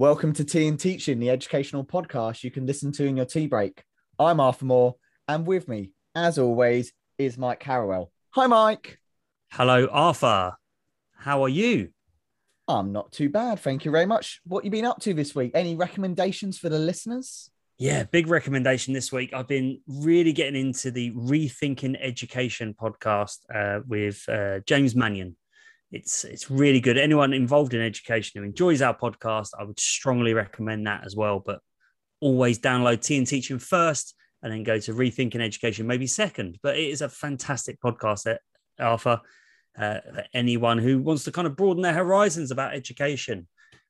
Welcome to Tea and Teaching, the educational podcast you can listen to in your tea break. I'm Arthur Moore, and with me, as always, is Mike Harrowell. Hi, Mike. Hello, Arthur. How are you? I'm not too bad, thank you very much. What you been up to this week? Any recommendations for the listeners? Yeah, big recommendation this week. I've been really getting into the Rethinking Education podcast uh, with uh, James Mannion it's it's really good. Anyone involved in education who enjoys our podcast, I would strongly recommend that as well. But always download Tea and Teaching first, and then go to Rethinking Education maybe second. But it is a fantastic podcast, eh, Arthur. Uh, for anyone who wants to kind of broaden their horizons about education.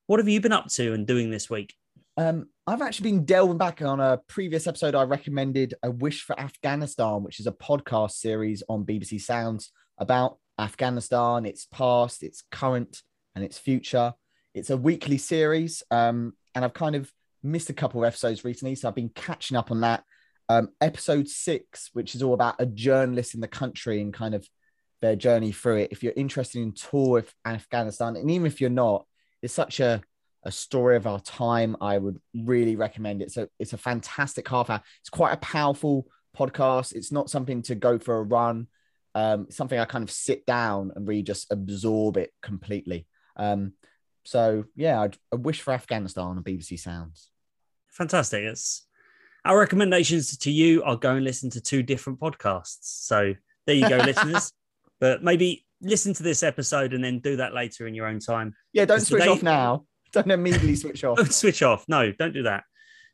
What have you been up to and doing this week? Um, I've actually been delving back on a previous episode. I recommended A Wish for Afghanistan, which is a podcast series on BBC Sounds about Afghanistan, its past, its current, and its future. It's a weekly series, um, and I've kind of missed a couple of episodes recently, so I've been catching up on that. Um, episode six, which is all about a journalist in the country and kind of their journey through it. If you're interested in tour of Afghanistan, and even if you're not, it's such a a story of our time. I would really recommend it. So it's a fantastic half hour. It's quite a powerful podcast. It's not something to go for a run um, something I kind of sit down and really just absorb it completely. Um, so yeah, I'd, I wish for Afghanistan on BBC Sounds. Fantastic. It's our recommendations to you are go and listen to two different podcasts. So there you go, listeners. But maybe listen to this episode and then do that later in your own time. Yeah, don't switch today... off now. Don't immediately switch off. don't switch off. No, don't do that.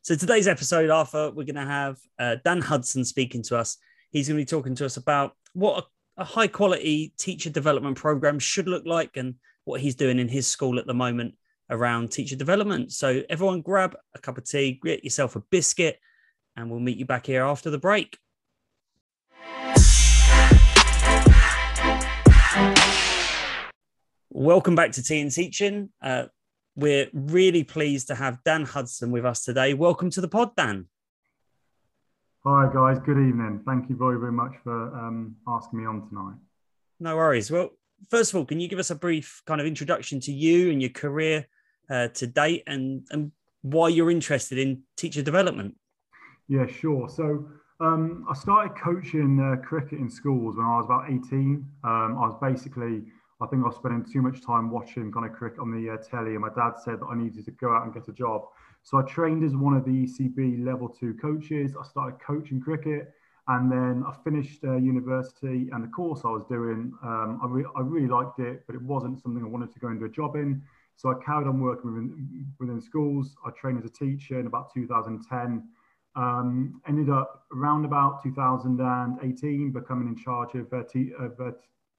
So today's episode, Arthur, we're going to have uh, Dan Hudson speaking to us. He's going to be talking to us about what a, a high quality teacher development program should look like and what he's doing in his school at the moment around teacher development. So, everyone grab a cup of tea, get yourself a biscuit, and we'll meet you back here after the break. Welcome back to Tea and Teaching. Uh, we're really pleased to have Dan Hudson with us today. Welcome to the pod, Dan. Hi, guys. Good evening. Thank you very, very much for um, asking me on tonight. No worries. Well, first of all, can you give us a brief kind of introduction to you and your career uh, to date and, and why you're interested in teacher development? Yeah, sure. So um, I started coaching uh, cricket in schools when I was about 18. Um, I was basically, I think I was spending too much time watching kind of cricket on the uh, telly, and my dad said that I needed to go out and get a job. So I trained as one of the ECB level two coaches. I started coaching cricket and then I finished uh, university and the course I was doing, um, I, re- I, really liked it, but it wasn't something I wanted to go into a job in. So I carried on working within, within schools. I trained as a teacher in about 2010. Um, ended up around about 2018 becoming in charge of, uh, te- of uh,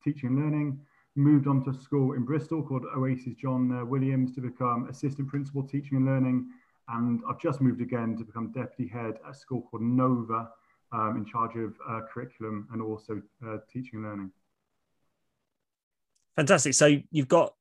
teaching and learning. Moved on to a school in Bristol called Oasis John uh, Williams to become assistant principal teaching and learning and I've just moved again to become deputy head at a school called Nova, um, in charge of uh, curriculum and also uh, teaching and learning. Fantastic. So you've got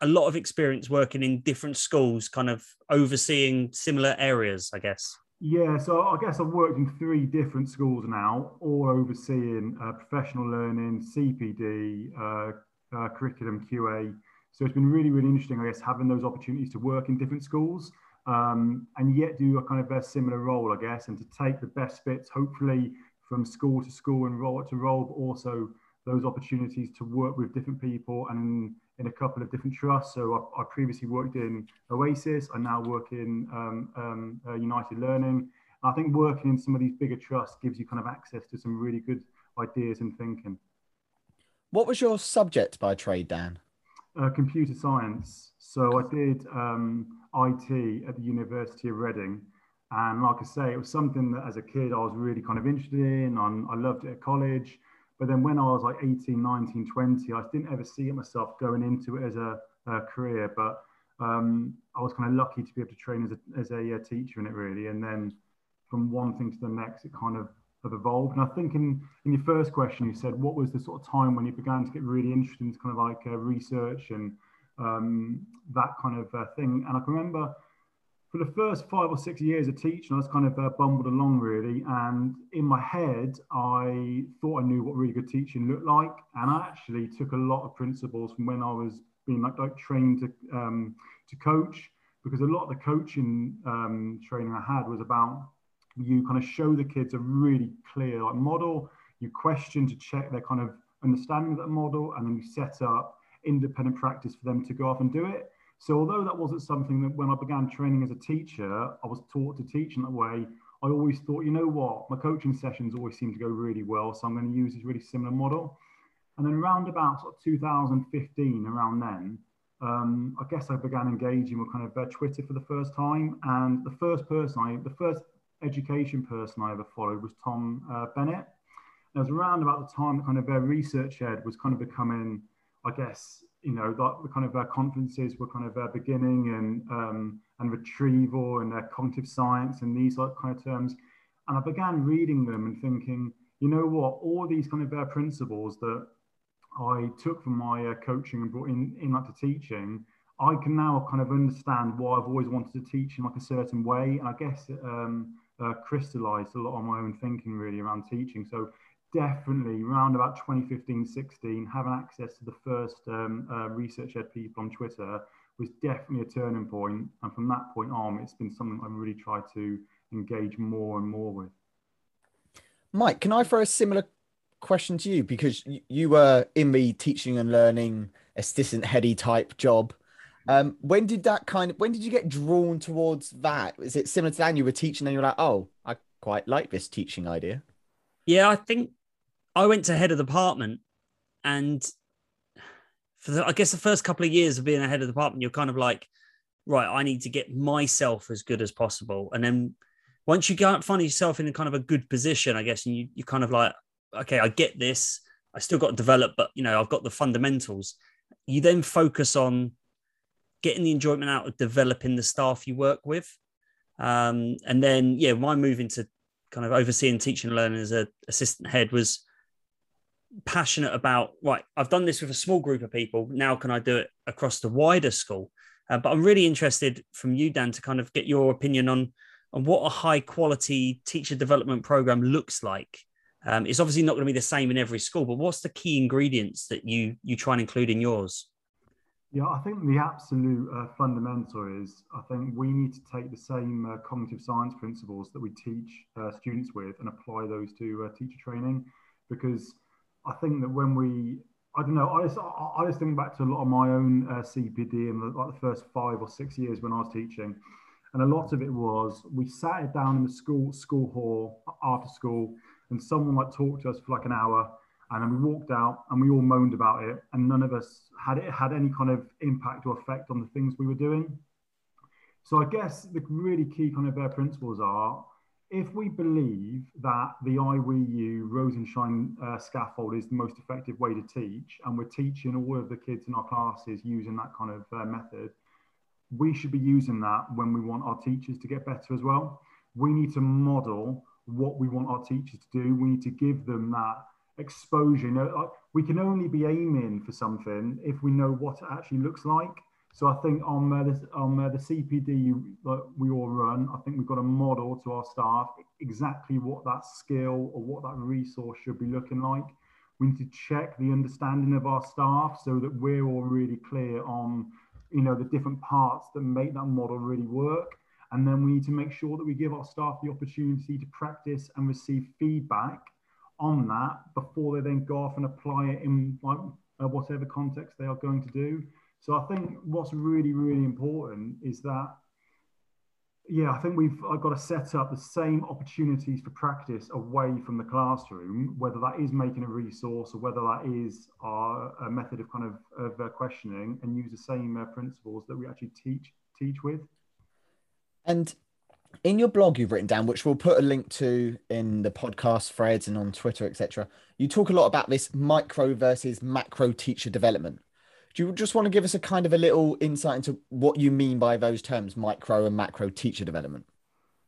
a lot of experience working in different schools, kind of overseeing similar areas, I guess. Yeah, so I guess I've worked in three different schools now, all overseeing uh, professional learning, CPD, uh, uh, curriculum QA. So it's been really, really interesting, I guess, having those opportunities to work in different schools um, and yet do a kind of a similar role, I guess, and to take the best bits, hopefully from school to school and role to role, but also those opportunities to work with different people and in, in a couple of different trusts. So I, I, previously worked in Oasis. I now work in um, um, uh, United Learning. I think working in some of these bigger trusts gives you kind of access to some really good ideas and thinking. What was your subject by trade, Dan? Uh, computer science. So I did um, IT at the University of Reading. And like I say, it was something that as a kid I was really kind of interested in. I, I loved it at college. But then when I was like 18, 19, 20, I didn't ever see it myself going into it as a, a career. But um, I was kind of lucky to be able to train as a, as a, a, teacher in it, really. And then from one thing to the next, it kind of have evolved. And I think in, in your first question, you said, what was the sort of time when you began to get really interested in kind of like uh, research and um, that kind of uh, thing. And I can remember for the first five or six years of teaching, I was kind of uh, bumbled along really. And in my head, I thought I knew what really good teaching looked like. And I actually took a lot of principles from when I was being like, like trained to, um, to coach. because a lot of the coaching um, training I had was about you kind of show the kids a really clear like model, you question to check their kind of understanding of that model, and then you set up independent practice for them to go off and do it. So although that wasn't something that when I began training as a teacher, I was taught to teach in that way, I always thought, you know what, my coaching sessions always seem to go really well, so I'm going to use this really similar model. And then around about sort of 2015, around then, um, I guess I began engaging with kind of uh, Twitter for the first time. And the first person I, the first education person I ever followed was Tom uh, Bennett. And it was around about the time that kind of their researchED was kind of becoming, I guess, you know, that the kind of uh, conferences were kind of uh, beginning and um, and retrieval and uh, cognitive science and these like kind of terms. And I began reading them and thinking, you know what, all these kind of their principles that I took from my uh, coaching and brought in, in like to teaching, I can now kind of understand why I've always wanted to teach in like a certain way. And I guess um, uh, crystallized a lot of my own thinking really around teaching. So definitely around about 2015, 16, having access to the first um, uh, researchED people on Twitter was definitely a turning point. And from that point on, it's been something I've really tried to engage more and more with. Mike, can I throw a similar question to you? Because you were in the teaching and learning assistant heady type job. Um, when did that kind of when did you get drawn towards that? Is it similar to that? You were teaching and you're like, oh, I quite like this teaching idea. Yeah, I think I went to head of department and for the, I guess the first couple of years of being a head of department, you're kind of like, right, I need to get myself as good as possible. And then once you find yourself in a kind of a good position, I guess, and you you kind of like, okay, I get this. I still got to develop, but you know, I've got the fundamentals. You then focus on getting the enjoyment out of developing the staff you work with. Um, and then, yeah, my move into kind of overseeing teaching and learning as an assistant head was passionate about right i've done this with a small group of people. Now can i do it across the wider school? Uh, but i'm really interested from you dan to kind of get your opinion on on what a high quality teacher development program looks like. Um, it's obviously not going to be the same in every school but what's the key ingredients that you you try and include in yours yeah i think the absolute uh, fundamental is i think we need to take the same uh, cognitive science principles that we teach uh, students with and apply those to uh, teacher training. Because I think that when we, I don't know, I just, I just think back to a lot of my own uh, CPD in the, like the first five or six years when I was teaching, and a lot of it was we sat down in the school school hall after school, and someone like talked to us for like an hour, and then we walked out and we all moaned about it, and none of us had it had any kind of impact or effect on the things we were doing. So I guess the really key kind of uh, principles are if we believe that the IWU Rosenshine uh, scaffold is the most effective way to teach, and we're teaching all of the kids in our classes using that kind of uh, method, we should be using that when we want our teachers to get better as well. We need to model what we want our teachers to do. We need to give them that exposure. You know, we can only be aiming for something if we know what it actually looks like. So I think on uh, this, on uh, the CPD that we all run, I think we've got a model to our staff exactly what that skill or what that resource should be looking like. We need to check the understanding of our staff so that we're all really clear on, you know, the different parts that make that model really work. And then we need to make sure that we give our staff the opportunity to practice and receive feedback on that before they then go off and apply it in like uh, whatever context they are going to do. So I think what's really, really important is that, yeah, I think we've I've got to set up the same opportunities for practice away from the classroom, whether that is making a resource or whether that is our, a method of kind of, of uh, questioning and use the same uh, principles that we actually teach teach with. And in your blog you've written down which we'll put a link to in the podcast threads and on twitter etc you talk a lot about this micro versus macro teacher development do you just want to give us a kind of a little insight into what you mean by those terms, micro and macro teacher development?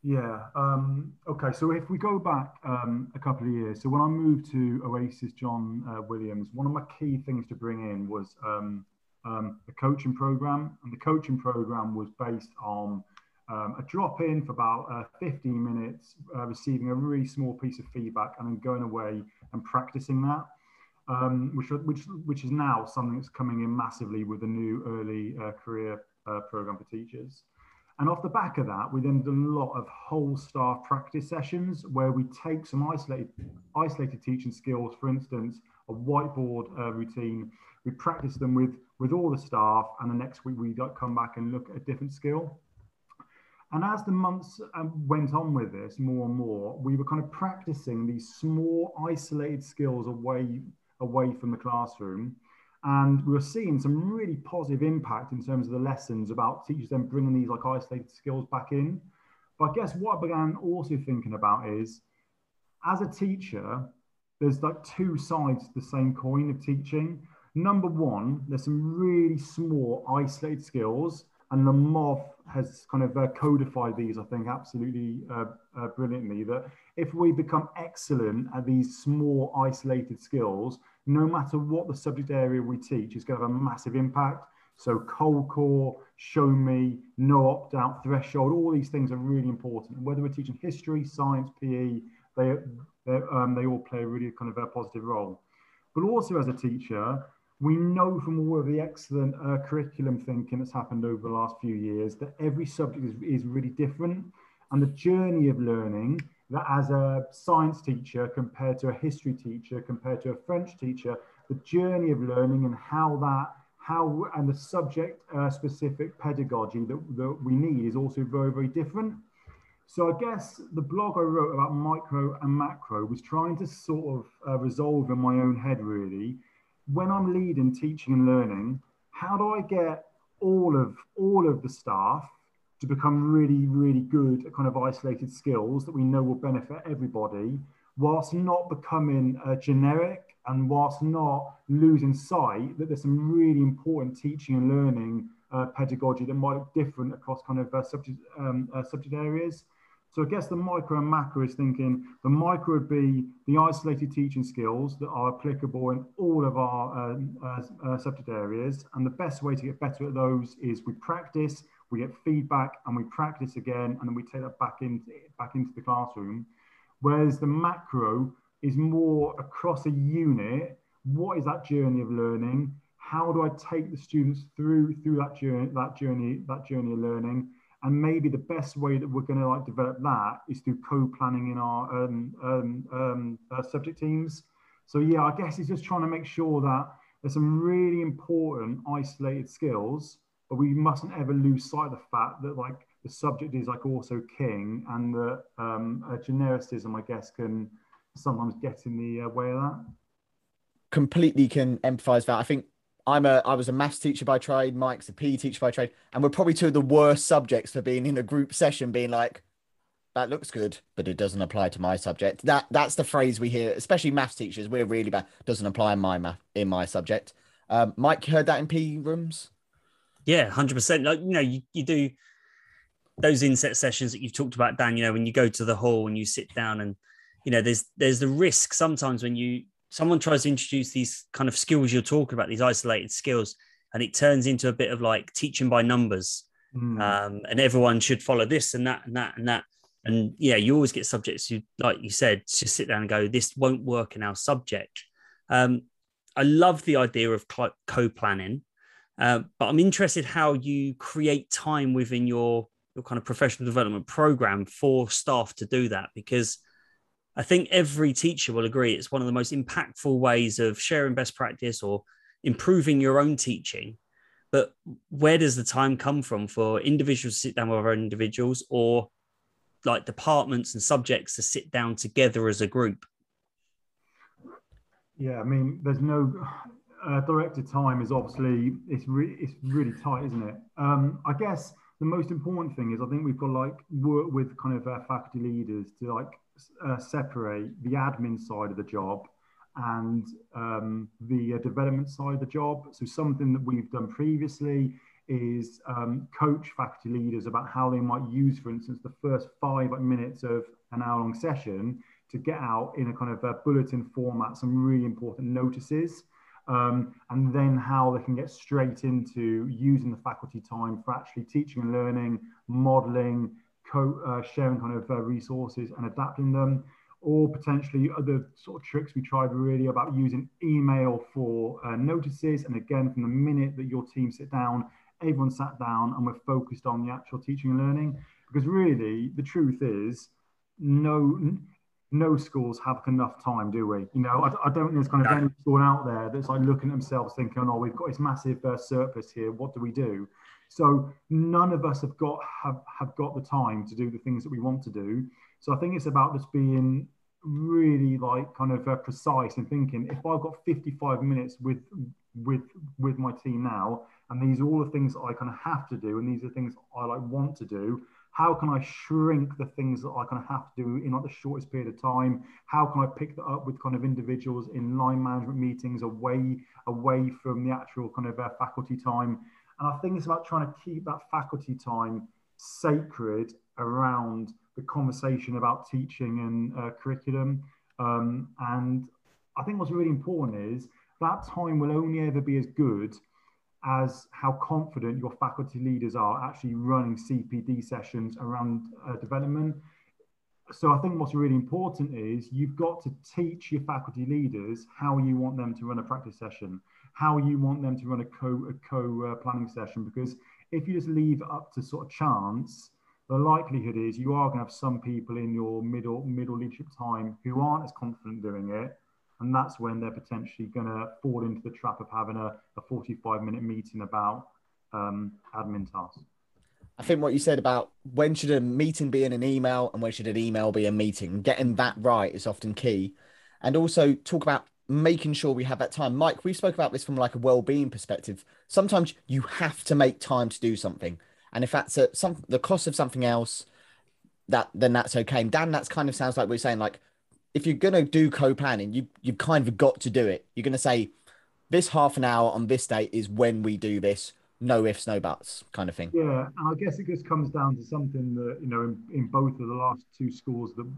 Yeah. Um, okay. So if we go back um, a couple of years, so when I moved to Oasis John uh, Williams, one of my key things to bring in was um, um the coaching program, and the coaching program was based on um, a drop in for about uh, 15 minutes, uh, receiving a really small piece of feedback, and then going away and practicing that um, which, which, which is now something that's coming in massively with the new early uh, career uh, program for teachers. And off the back of that, we then did a lot of whole staff practice sessions where we take some isolated, isolated teaching skills, for instance, a whiteboard uh, routine. We practice them with, with all the staff, and the next week we come back and look at a different skill. And as the months um, went on with this more and more, we were kind of practicing these small, isolated skills away, away from the classroom. And we were seeing some really positive impact in terms of the lessons about teachers then bringing these like isolated skills back in. But I guess what I began also thinking about is as a teacher, there's like two sides to the same coin of teaching. Number one, there's some really small isolated skills and Lemov has kind of uh, codified these, I think, absolutely uh, uh, brilliantly. That if we become excellent at these small, isolated skills, no matter what the subject area we teach, is going to have a massive impact. So, cold call, show me, no opt out threshold, all these things are really important. Whether we're teaching history, science, PE, they, um, they all play a really kind of a positive role. But also, as a teacher, we know from all of the excellent uh, curriculum thinking that's happened over the last few years that every subject is, is really different. And the journey of learning that as a science teacher compared to a history teacher, compared to a French teacher, the journey of learning and how that, how, and the subject uh, specific pedagogy that, that we need is also very, very different. So I guess the blog I wrote about micro and macro was trying to sort of uh, resolve in my own head really when I'm leading teaching and learning, how do I get all of all of the staff to become really, really good at kind of isolated skills that we know will benefit everybody, whilst not becoming uh, generic and whilst not losing sight that there's some really important teaching and learning uh, pedagogy that might look different across kind of uh, subject um, uh, subject areas. So I guess the micro and macro is thinking the micro would be the isolated teaching skills that are applicable in all of our um, uh, uh, subject areas. And the best way to get better at those is we practice, we get feedback and we practice again, and then we take that back into, back into the classroom. Whereas the macro is more across a unit. What is that journey of learning? How do I take the students through through that journey, that journey, that journey of learning? And maybe the best way that we're going to like develop that is through co-planning in our um, um, um, uh, subject teams. So yeah, I guess it's just trying to make sure that there's some really important isolated skills, but we mustn't ever lose sight of the fact that like the subject is like also king, and that um, genericism, I guess, can sometimes get in the uh, way of that. Completely can empathise that. I think I'm a I was a maths teacher by trade. Mike's a PE teacher by trade, and we're probably two of the worst subjects for being in a group session, being like, "That looks good, but it doesn't apply to my subject." That that's the phrase we hear, especially maths teachers. We're really bad. Doesn't apply in my math in my subject. Um, Mike, heard that in PE rooms? Yeah, hundred percent. Like you know, you, you do those inset sessions that you've talked about, Dan. You know, when you go to the hall and you sit down, and you know, there's there's the risk sometimes when you someone tries to introduce these kind of skills you're talking about, these isolated skills, and it turns into a bit of like teaching by numbers. Mm. Um, and everyone should follow this and that and that and that. And yeah, you always get subjects who, like you said, just sit down and go, this won't work in our subject. Um, I love the idea of co-planning, uh, but I'm interested how you create time within your your kind of professional development program for staff to do that because I think every teacher will agree it's one of the most impactful ways of sharing best practice or improving your own teaching. But where does the time come from for individuals to sit down with other individuals or like departments and subjects to sit down together as a group? Yeah, I mean, there's no uh, directed time is obviously it's re- it's really tight, isn't it? Um, I guess the most important thing is I think we've got like work with kind of our faculty leaders to like uh, separate the admin side of the job and um, the uh, development side of the job. So something that we've done previously is um, coach faculty leaders about how they might use, for instance, the first five minutes of an hour-long session to get out in a kind of a bulletin format some really important notices. Um, and then how they can get straight into using the faculty time for actually teaching and learning, modeling, co uh, sharing kind of uh, resources and adapting them or potentially other sort of tricks we tried really about using email for uh, notices and again from the minute that your team sit down everyone sat down and we're focused on the actual teaching and learning. Because really, the truth is, no no schools have enough time, do we? You know, I, I don't think there's kind of any school out there that's like looking at themselves thinking, oh, we've got this massive uh, surplus here. What do we do? So none of us have got have, have got the time to do the things that we want to do. So I think it's about just being really like kind of uh, precise and thinking if I've got 55 minutes with with with my team now, and these are all the things I kind of have to do, and these are things I like want to do how can I shrink the things that I kind of have to do in like the shortest period of time? How can I pick that up with kind of individuals in line management meetings away away from the actual kind of uh, faculty time? And I think it's about trying to keep that faculty time sacred around the conversation about teaching and uh, curriculum. Um, and I think what's really important is that time will only ever be as good as how confident your faculty leaders are actually running CPD sessions around uh, development. So I think what's really important is you've got to teach your faculty leaders how you want them to run a practice session, how you want them to run a co a co uh, planning session. Because if you just leave up to sort of chance, the likelihood is you are going to have some people in your middle middle leadership time who aren't as confident doing it and that's when they're potentially going to fall into the trap of having a, a 45 minute meeting about um, admin tasks. I think what you said about when should a meeting be in an email and when should an email be a meeting, getting that right is often key. And also talk about making sure we have that time. Mike, we spoke about this from like a well-being perspective. Sometimes you have to make time to do something. And if that's a, some the cost of something else, that then that's okay. And Dan, that's kind of sounds like we're saying like if you're gonna do co-planning, you you've kind of got to do it. You're gonna say this half an hour on this date is when we do this. No ifs, no buts, kind of thing. Yeah, and I guess it just comes down to something that you know in, in both of the last two schools that,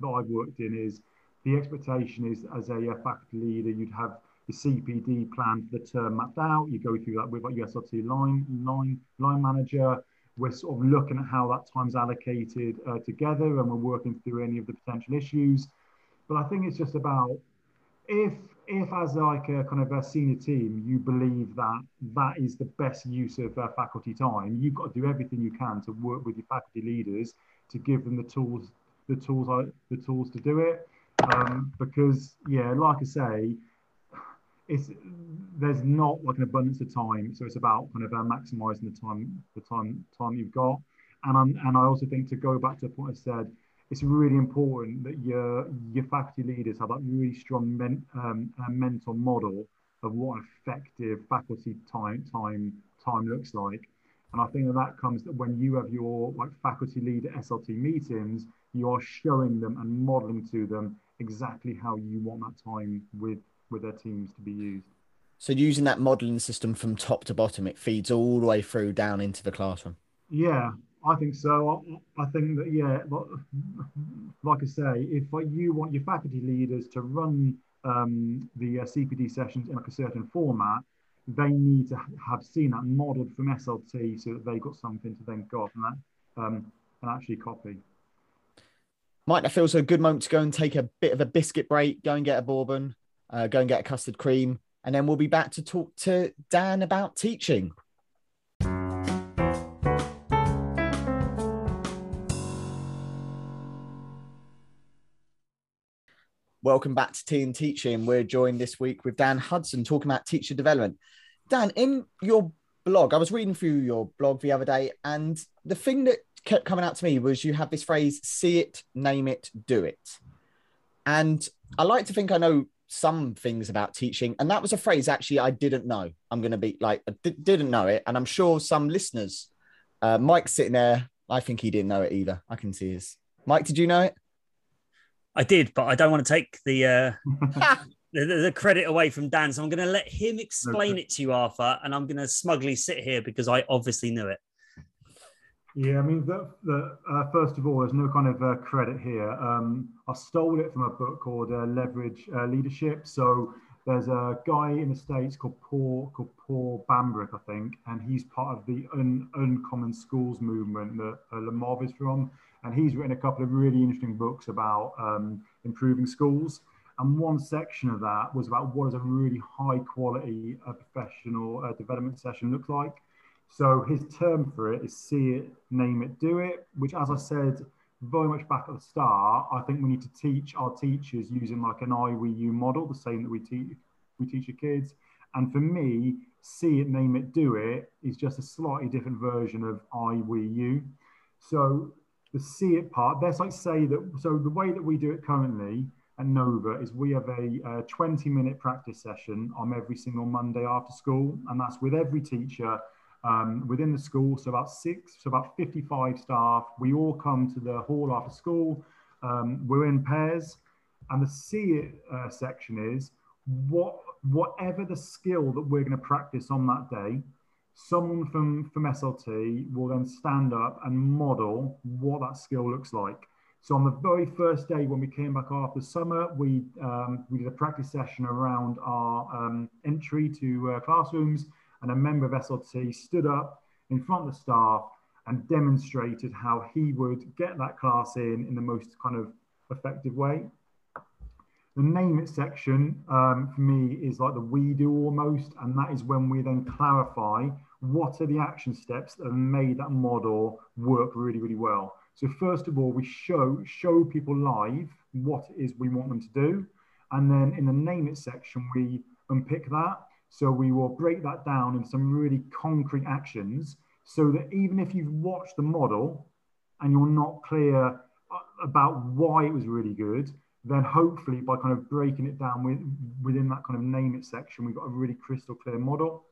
that I've worked in is the expectation is as a, faculty leader you'd have the CPD plan for the term mapped out. You go through that with like SLT line line line manager. We're sort of looking at how that time's allocated uh, together, and we're working through any of the potential issues. But I think it's just about if if as like a kind of a senior team you believe that that is the best use of uh, faculty time, you've got to do everything you can to work with your faculty leaders to give them the tools the tools the tools to do it. Um, because yeah, like I say, it's there's not like an abundance of time, so it's about kind of uh, maximizing the time the time time you've got. And I'm, and I also think to go back to the point I said it's really important that your your faculty leaders have that really strong men, um, uh, mental model of what effective faculty time time time looks like. And I think that that comes that when you have your like faculty leader SLT meetings, you are showing them and modeling to them exactly how you want that time with with their teams to be used. So using that modeling system from top to bottom, it feeds all the way through down into the classroom. Yeah, I think so. I, I think that yeah, like I say, if you want your faculty leaders to run um, the uh, CPD sessions in like a certain format, they need to have seen that modelled from SLT so that they got something to then go off and that um, and actually copy. Mike, that feels a good moment to go and take a bit of a biscuit break, go and get a bourbon, uh, go and get a custard cream, and then we'll be back to talk to Dan about teaching. Welcome back to Tea and Teaching. We're joined this week with Dan Hudson talking about teacher development. Dan, in your blog, I was reading through your blog the other day, and the thing that kept coming out to me was you have this phrase see it, name it, do it. And I like to think I know some things about teaching. And that was a phrase actually I didn't know. I'm going to be like, I d- didn't know it. And I'm sure some listeners, uh, Mike's sitting there, I think he didn't know it either. I can see his. Mike, did you know it? I did, but I don't want to take the, uh, the, the credit away from Dan. So I'm going to let him explain it to you, Arthur, and I'm going to smugly sit here because I obviously knew it. Yeah, I mean, the, the, uh, first of all, there's no kind of uh, credit here. Um, I stole it from a book called uh, Leverage uh, Leadership. So there's a guy in the States called Paul, called Paul Bambrick, I think, and he's part of the un, Uncommon Schools movement that uh, Lemov is from and he's written a couple of really interesting books about um, improving schools. And one section of that was about what does a really high quality uh, professional uh, development session look like. So his term for it is see it, name it, do it, which, as I said very much back at the start, I think we need to teach our teachers using like an I, we, you model, the same that we teach we teach our kids. And for me, see it, name it, do it is just a slightly different version of I, we, you. So the see it part, let's like say that, so the way that we do it currently at Nova is we have a, a 20 minute practice session on every single Monday after school. And that's with every teacher um, within the school. So about six, so about 55 staff. We all come to the hall after school. Um, we're in pairs. And the it uh, section is what whatever the skill that we're going to practice on that day, someone from, from SLT will then stand up and model what that skill looks like. So on the very first day when we came back after summer, we, um, we did a practice session around our um, entry to uh, classrooms and a member of SLT stood up in front of the staff and demonstrated how he would get that class in in the most kind of effective way. The name it section um, for me is like the we do almost, and that is when we then clarify what are the action steps that have made that model work really, really well. So first of all, we show show people live what it is we want them to do, and then in the name it section we unpick that. So we will break that down in some really concrete actions, so that even if you've watched the model and you're not clear uh, about why it was really good, then hopefully by kind of breaking it down with, within that kind of name it section, we've got a really crystal clear model.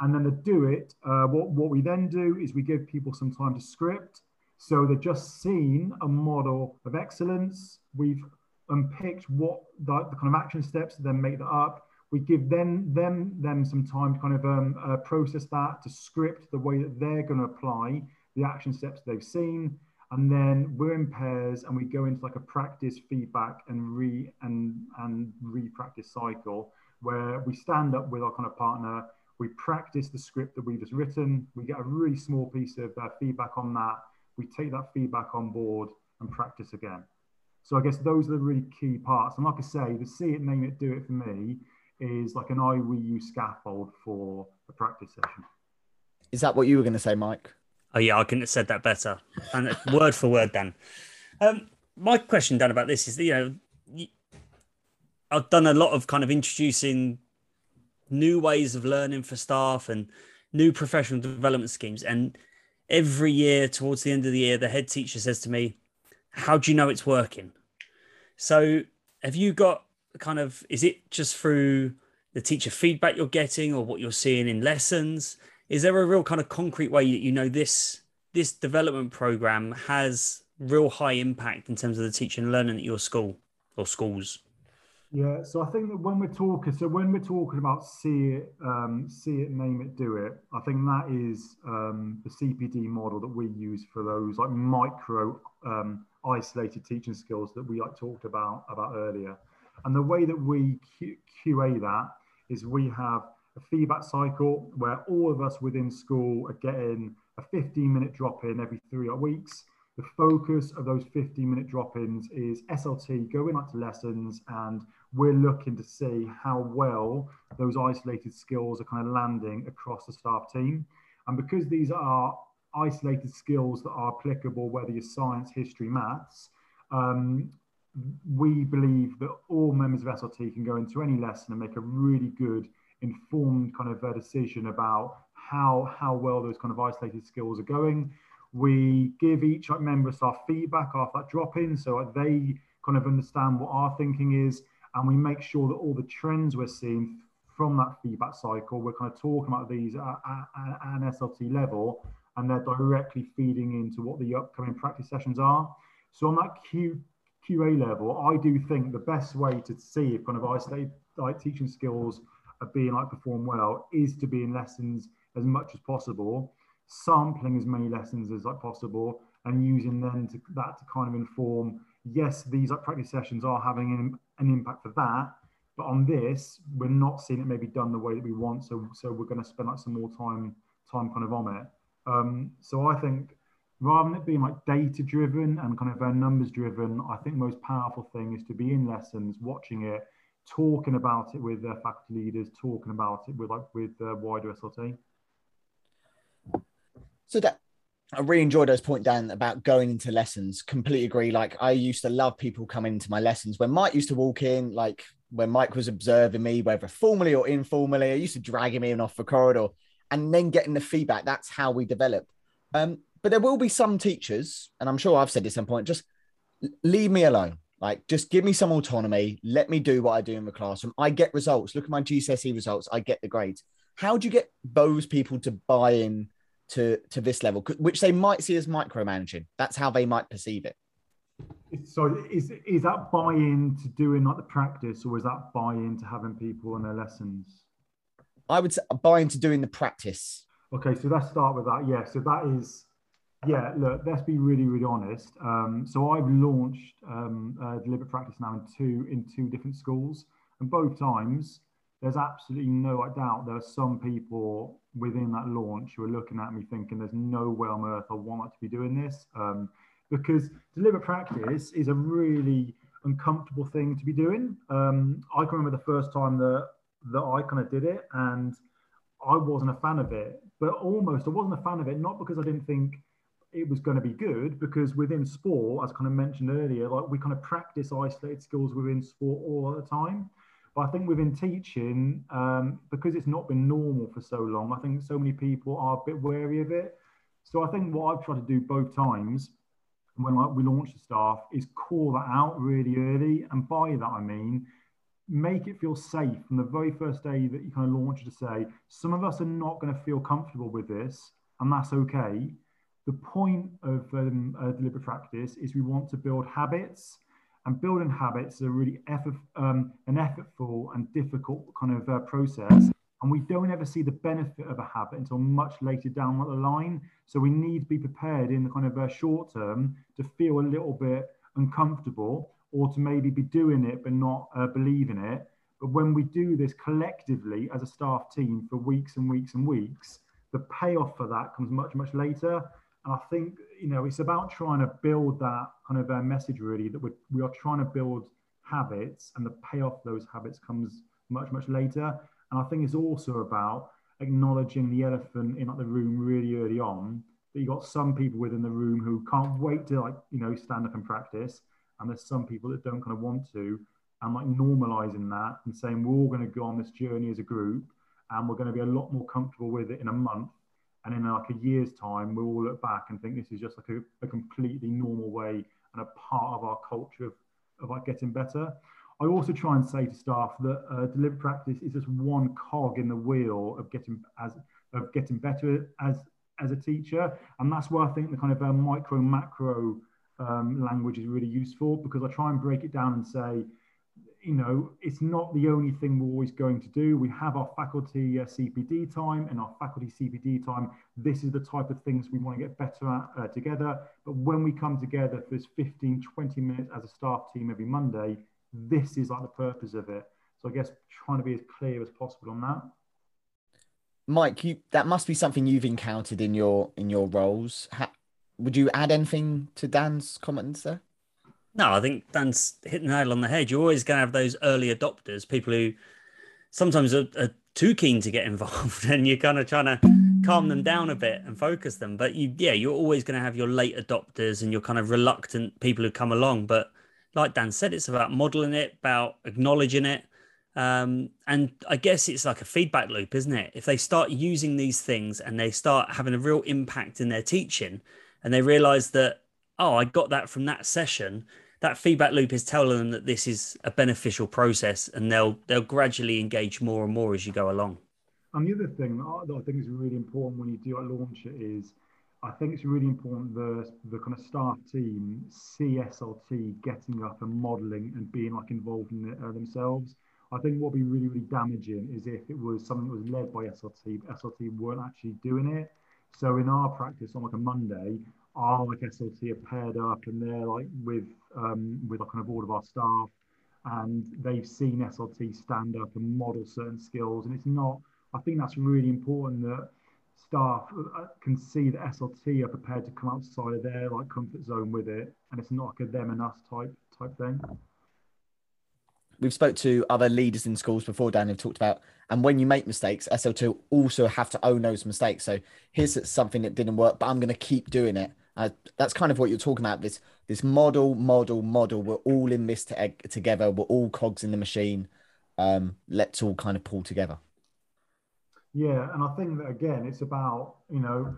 And then to do it, uh, what, what we then do is we give people some time to script. So they've just seen a model of excellence. We've unpicked what the, the kind of action steps to then make that up. We give them them them some time to kind of um, uh, process that, to script the way that they're going to apply the action steps they've seen. And then we're in pairs and we go into like a practice feedback and re and and re-practice cycle where we stand up with our kind of partner. We practice the script that we've just written. We get a really small piece of uh, feedback on that. We take that feedback on board and practice again. So i guess those are the really key parts. And like i say the see it name it do it for me is like an i we scaffold for a practice session is that what you were going to say mike Oh yeah, I couldn't have said that better. And word for word, Dan. Um, my question, Dan, about this is that, you know, I've done a lot of kind of introducing new ways of learning for staff and new professional development schemes. And every year, towards the end of the year, the head teacher says to me, "How do you know it's working?" So, have you got kind of? Is it just through the teacher feedback you're getting, or what you're seeing in lessons? is there a real kind of concrete way that you know this this development program has real high impact in terms of the teaching and learning at your school or schools? Yeah, so I think that when we're talking, so when we're talking about see it, um, see it, name it, do it, I think that is um, the CPD model that we use for those like micro um, isolated teaching skills that we like talked about about earlier. And the way that we QA that is we have a feedback cycle where all of us within school are getting a 15 minute drop in every three weeks. The focus of those 15 minute drop ins is SLT going up to lessons, and we're looking to see how well those isolated skills are kind of landing across the staff team. And because these are isolated skills that are applicable, whether you're science, history, maths, um, we believe that all members of SLT can go into any lesson and make a really good informed kind of a decision about how how well those kind of isolated skills are going. We give each member of staff feedback after that drop in, so they kind of understand what our thinking is, and we make sure that all the trends we're seeing from that feedback cycle, we're kind of talking about these at, at, at an SLT level, and they're directly feeding into what the upcoming practice sessions are. So on that Q, QA level, I do think the best way to see if kind of isolated like teaching skills are being like perform well is to be in lessons as much as possible, sampling as many lessons as like possible, and using then to, that to kind of inform. Yes, these like practice sessions are having an, an impact for that, but on this, we're not seeing it maybe done the way that we want. So, so we're going to spend like some more time, time kind of on it. Um, so I think rather than it being like data driven and kind of numbers driven, I think the most powerful thing is to be in lessons, watching it, talking about it with their faculty leaders, talking about it with like with wider SLT. So that I really enjoyed those point Dan about going into lessons. Completely agree. Like I used to love people coming into my lessons when Mike used to walk in, like when Mike was observing me, whether formally or informally, I used to drag him in off the corridor and then getting the feedback. That's how we develop. Um, but there will be some teachers, and I'm sure I've said this at some point, just leave me alone. Like, just give me some autonomy. Let me do what I do in the classroom. I get results. Look at my GCSE results. I get the grades. How do you get those people to buy in to to this level, which they might see as micromanaging? That's how they might perceive it. So, is is that buy-in to doing like the practice, or is that buy-in to having people in their lessons? I would say uh, buy into doing the practice. Okay, so let's start with that. Yeah, so that is yeah, look, let's be really, really honest. Um, so I've launched um, uh, deliberate practice now in two in two different schools, and both times there's absolutely no doubt there are some people within that launch who are looking at me thinking there's no way on earth I want to be doing this um, because deliberate practice is a really uncomfortable thing to be doing. Um, I can remember the first time that that I kind of did it and I wasn't a fan of it, but almost I wasn't a fan of it not because I didn't think it was going to be good because within sport, as kind of mentioned earlier, like we kind of practice isolated skills within sport all the time. But I think within teaching, um, because it's not been normal for so long, I think so many people are a bit wary of it. So I think what I've tried to do both times when like, we launch the staff is call that out really early. And by that, I mean, make it feel safe from the very first day that you kind of launch to say, some of us are not going to feel comfortable with this, and that's okay the point of um, uh, deliberate practice is we want to build habits, and building habits is a really effort, um, an effortful and difficult kind of uh, process. And we don't ever see the benefit of a habit until much later down the line. So we need to be prepared in the kind of uh, short term to feel a little bit uncomfortable or to maybe be doing it but not uh, believing it. But when we do this collectively as a staff team for weeks and weeks and weeks, the payoff for that comes much, much later. And I think, you know, it's about trying to build that kind of uh, message really that we're, we are trying to build habits and the payoff those habits comes much, much later. And I think it's also about acknowledging the elephant in like, the room really early on that you got some people within the room who can't wait to like, you know, stand up and practice. And there's some people that don't kind of want to and like normalizing that and saying we're all going to go on this journey as a group and we're going to be a lot more comfortable with it in a month and in like a year's time we'll all look back and think this is just like a, a completely normal way and a part of our culture of, of like getting better. I also try and say to staff that uh, deliberate practice is just one cog in the wheel of getting as of getting better as as a teacher. And that's why i think the kind of uh, micro macro um, language is really useful because i try and break it down and say you know, it's not the only thing we're always going to do. We have our faculty uh, CPD time and our faculty CPD time. This is the type of things we want to get better at uh, together. But when we come together for this 15, 20 minutes as a staff team every Monday, this is like the purpose of it. So I guess trying to be as clear as possible on that. Mike, you, that must be something you've encountered in your in your roles. would you add anything to Dan's comments there? No, I think Dan's hitting the nail on the head. You're always going to have those early adopters, people who sometimes are, are too keen to get involved, and you're kind of trying to calm them down a bit and focus them. But you, yeah, you're always going to have your late adopters and your kind of reluctant people who come along. But like Dan said, it's about modeling it, about acknowledging it. Um, and I guess it's like a feedback loop, isn't it? If they start using these things and they start having a real impact in their teaching and they realize that, oh, I got that from that session, that feedback loop is telling them that this is a beneficial process and they'll they'll gradually engage more and more as you go along. And the other thing that i think is really important when you do launch it is i think it's really important the the kind of staff team slt getting up and modeling and being like involved in it uh, themselves. I think what would be really really damaging is if it was something that was led by slt slt weren't actually doing it. So in our practice on like a monday our like SLT are paired up and they're like with um, with like kind of all of our staff. And they've seen SLT stand up and model certain skills. And it's not I think that's really important that staff uh, can see that SLT are prepared to come outside of their like comfort zone with it. And it's not like a them and us type type thing. We've spoke to other leaders in schools before, Dan, who've talked about, and when you make mistakes, SLT also have to own those mistakes. So here's something that didn't work, but I'm going to keep doing it. Uh, that's kind of what you're talking about. This this model, model, model. We're all in this to, together. We're all cogs in the machine. Um, let's all kind of pull together. Yeah, and I think that again, it's about you know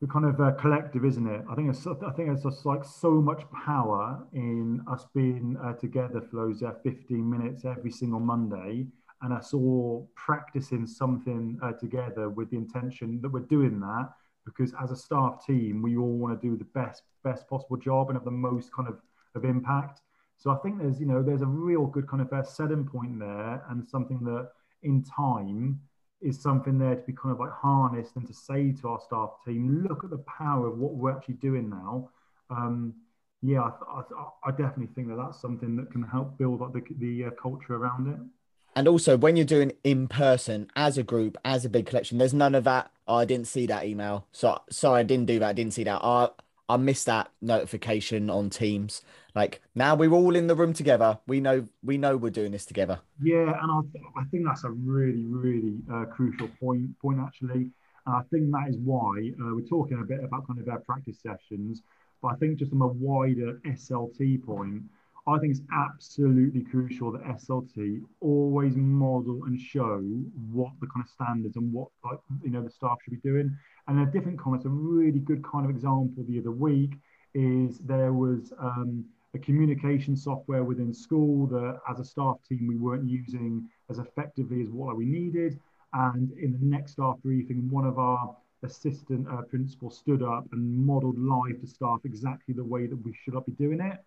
the kind of uh, collective, isn't it? I think it's I think it's just like so much power in us being uh, together for those uh, 15 minutes every single Monday, and us all practicing something uh, together with the intention that we're doing that because as a staff team, we all want to do the best best possible job and have the most kind of of impact. So I think there's you know there's a real good kind of uh, setting point there, and something that in time is something there to be kind of like harnessed and to say to our staff team, look at the power of what we're actually doing now. Um, yeah, I, I, I, definitely think that that's something that can help build up the, the uh, culture around it. And also, when you're doing in person as a group, as a big collection, there's none of that. Oh, I didn't see that email. So sorry, I didn't do that. I didn't see that. I I missed that notification on Teams. Like now we're all in the room together. We know we know we're doing this together. Yeah, and I, I think that's a really really uh, crucial point point actually. And I think that is why uh, we're talking a bit about kind of our practice sessions. But I think just from a wider SLT point, I think it's absolutely crucial that SLT always model and show what the kind of standards and what like you know the staff should be doing. And a different comments, a really good kind of example the other week is there was um, a communication software within school that as a staff team we weren't using as effectively as what we needed. And in the next staff briefing, one of our assistant uh, principals stood up and modeled live to staff exactly the way that we should be doing it.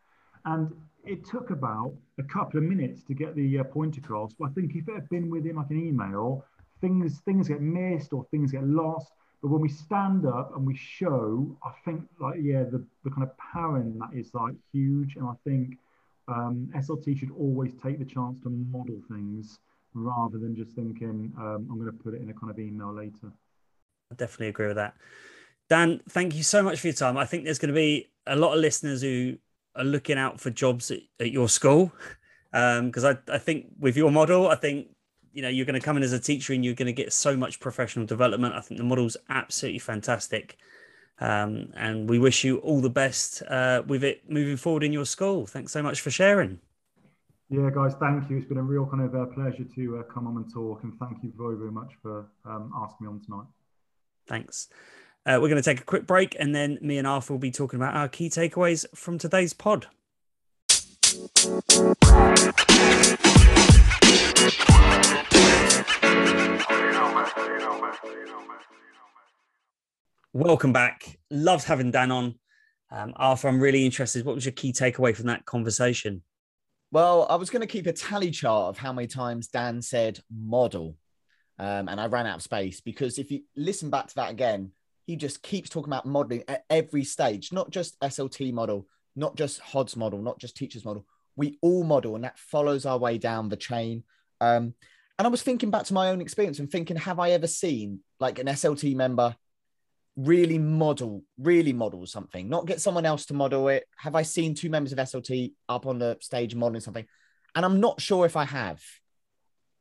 And it took about a couple of minutes to get the uh, point across. But I think if it had been within like an email, things things get missed or things get lost. But when we stand up and we show, I think like yeah, the, the kind of power in that is like huge. And I think um, SLT should always take the chance to model things rather than just thinking um, I'm going to put it in a kind of email later. I definitely agree with that. Dan, thank you so much for your time. I think there's going to be a lot of listeners who are looking out for jobs at, at your school because um, I, I think with your model, I think you know you're going to come in as a teacher and you're going to get so much professional development. I think the model's absolutely fantastic, um, and we wish you all the best uh, with it moving forward in your school. Thanks so much for sharing. Yeah, guys, thank you. It's been a real kind of uh, pleasure to uh, come on and talk, and thank you very, very much for um, asking me on tonight. Thanks. Uh, we're going to take a quick break, and then me and Arthur will be talking about our key takeaways from today's pod. Welcome back. Loved having Dan on. Um, Arthur, I'm really interested. What was your key takeaway from that conversation? Well, I was going to keep a tally chart of how many times Dan said model. Um, and I ran out of space because if you listen back to that again, he just keeps talking about modeling at every stage, not just SLT model, not just HODS model, not just teachers model. We all model, and that follows our way down the chain. Um, and I was thinking back to my own experience and thinking, have I ever seen like an SLT member really model, really model something, not get someone else to model it. Have I seen two members of SLT up on the stage modeling something? And I'm not sure if I have.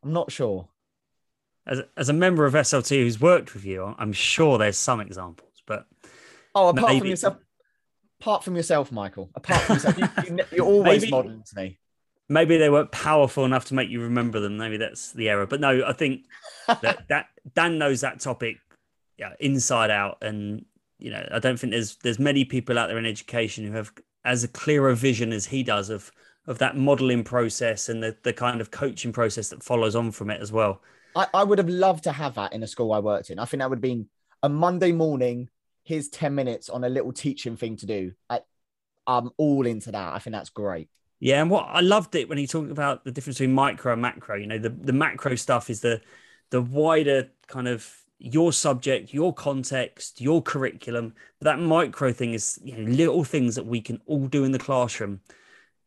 I'm not sure. As, as a member of SLT who's worked with you, I'm sure there's some examples, but oh, apart maybe... from yourself, apart from yourself, Michael, apart from yourself, you, are you, always maybe, modeling to me. Maybe they weren't powerful enough to make you remember them. Maybe that's the error. But no, I think that, that Dan knows that topic yeah, inside out. And you know, I don't think there's there's many people out there in education who have as a clearer vision as he does of of that modeling process and the, the kind of coaching process that follows on from it as well. I, I would have loved to have that in a school I worked in. I think that would have been a Monday morning. Here's 10 minutes on a little teaching thing to do. I, I'm all into that. I think that's great. Yeah, and what I loved it when he talked about the difference between micro and macro. You know, the, the macro stuff is the the wider kind of your subject, your context, your curriculum. But that micro thing is you know, little things that we can all do in the classroom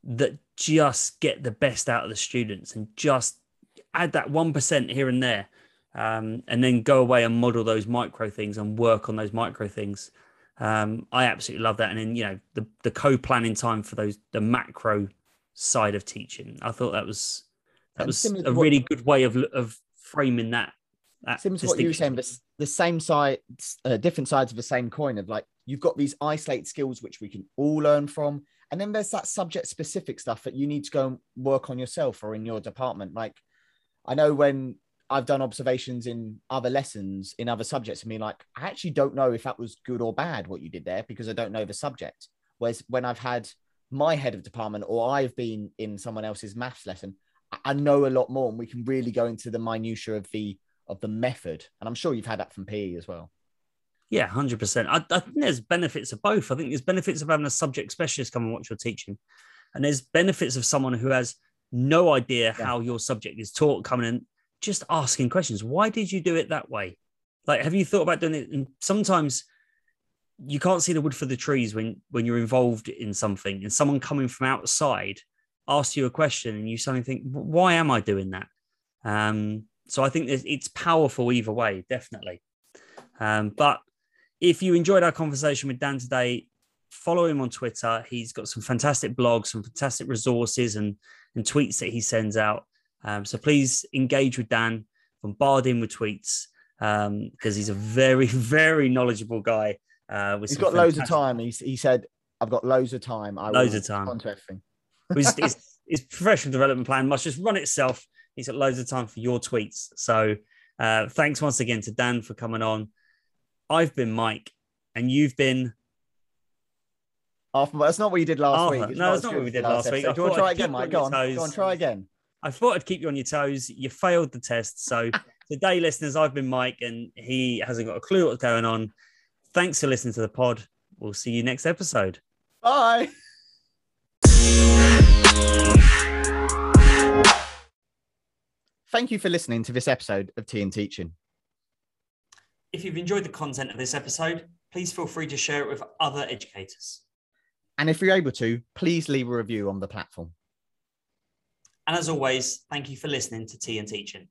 that just get the best out of the students and just add that 1% here and there. Um, and then go away and model those micro things and work on those micro things. Um, I absolutely love that. And then, you know, the, the co planning time for those, the macro side of teaching. I thought that was that And was a really good way of of framing that. that Similar to what you were saying, but the same side, uh, different sides of the same coin of like you've got these isolate skills which we can all learn from, and then there's that subject specific stuff that you need to go and work on yourself or in your department. Like I know when I've done observations in other lessons in other subjects, I mean, like I actually don't know if that was good or bad what you did there because I don't know the subject. Whereas when I've had my head of department or I've been in someone else's maths lesson, I- know a lot more, and we can really go into the minutia of the of the method. And I'm sure you've had that from PE as well. Yeah, hundred percent. I, I think there's benefits of both. I think there's benefits of having a subject specialist come and watch your teaching, and there's benefits of someone who has no idea Yeah. how your subject is taught coming in, just asking questions. Why did you do it that way? Like, have you thought about doing it? And sometimes you can't see the wood for the trees when when you're involved in something, and someone coming from outside asks you a question, and you suddenly think, "Why am I doing that?" Um, so I think it's powerful either way, definitely. Um, but if you enjoyed our conversation with Dan today, follow him on Twitter. He's got some fantastic blogs, some fantastic resources and, and tweets that he sends out. Um, so please engage with Dan, bombard him with tweets because he's a very, very knowledgeable guy. Uh, with He's got loads of time. He's, he said, "I've got loads of time. I Loads of time. respond to everything." his, his, his professional development plan must just run itself. He's got loads of time for your tweets. So uh, thanks once again to Dan for coming on. I've been Mike, and you've been That's not what you did last Arthur. week. It's No, it's not what we did last week. I Do you want to try I'd again, Mike? Go on your Go on, toes. try again. I thought I'd keep you on your toes. You failed the test. So today, listeners, I've been Mike, and he hasn't got a clue what's going on. Thanks for listening to the pod. We'll see you next episode. Bye. Thank you for listening to this episode of Tea and Teaching. If you've enjoyed the content of this episode, please feel free to share it with other educators. And if you're able to, please leave a review on the platform. And as always, thank you for listening to Tea and Teaching.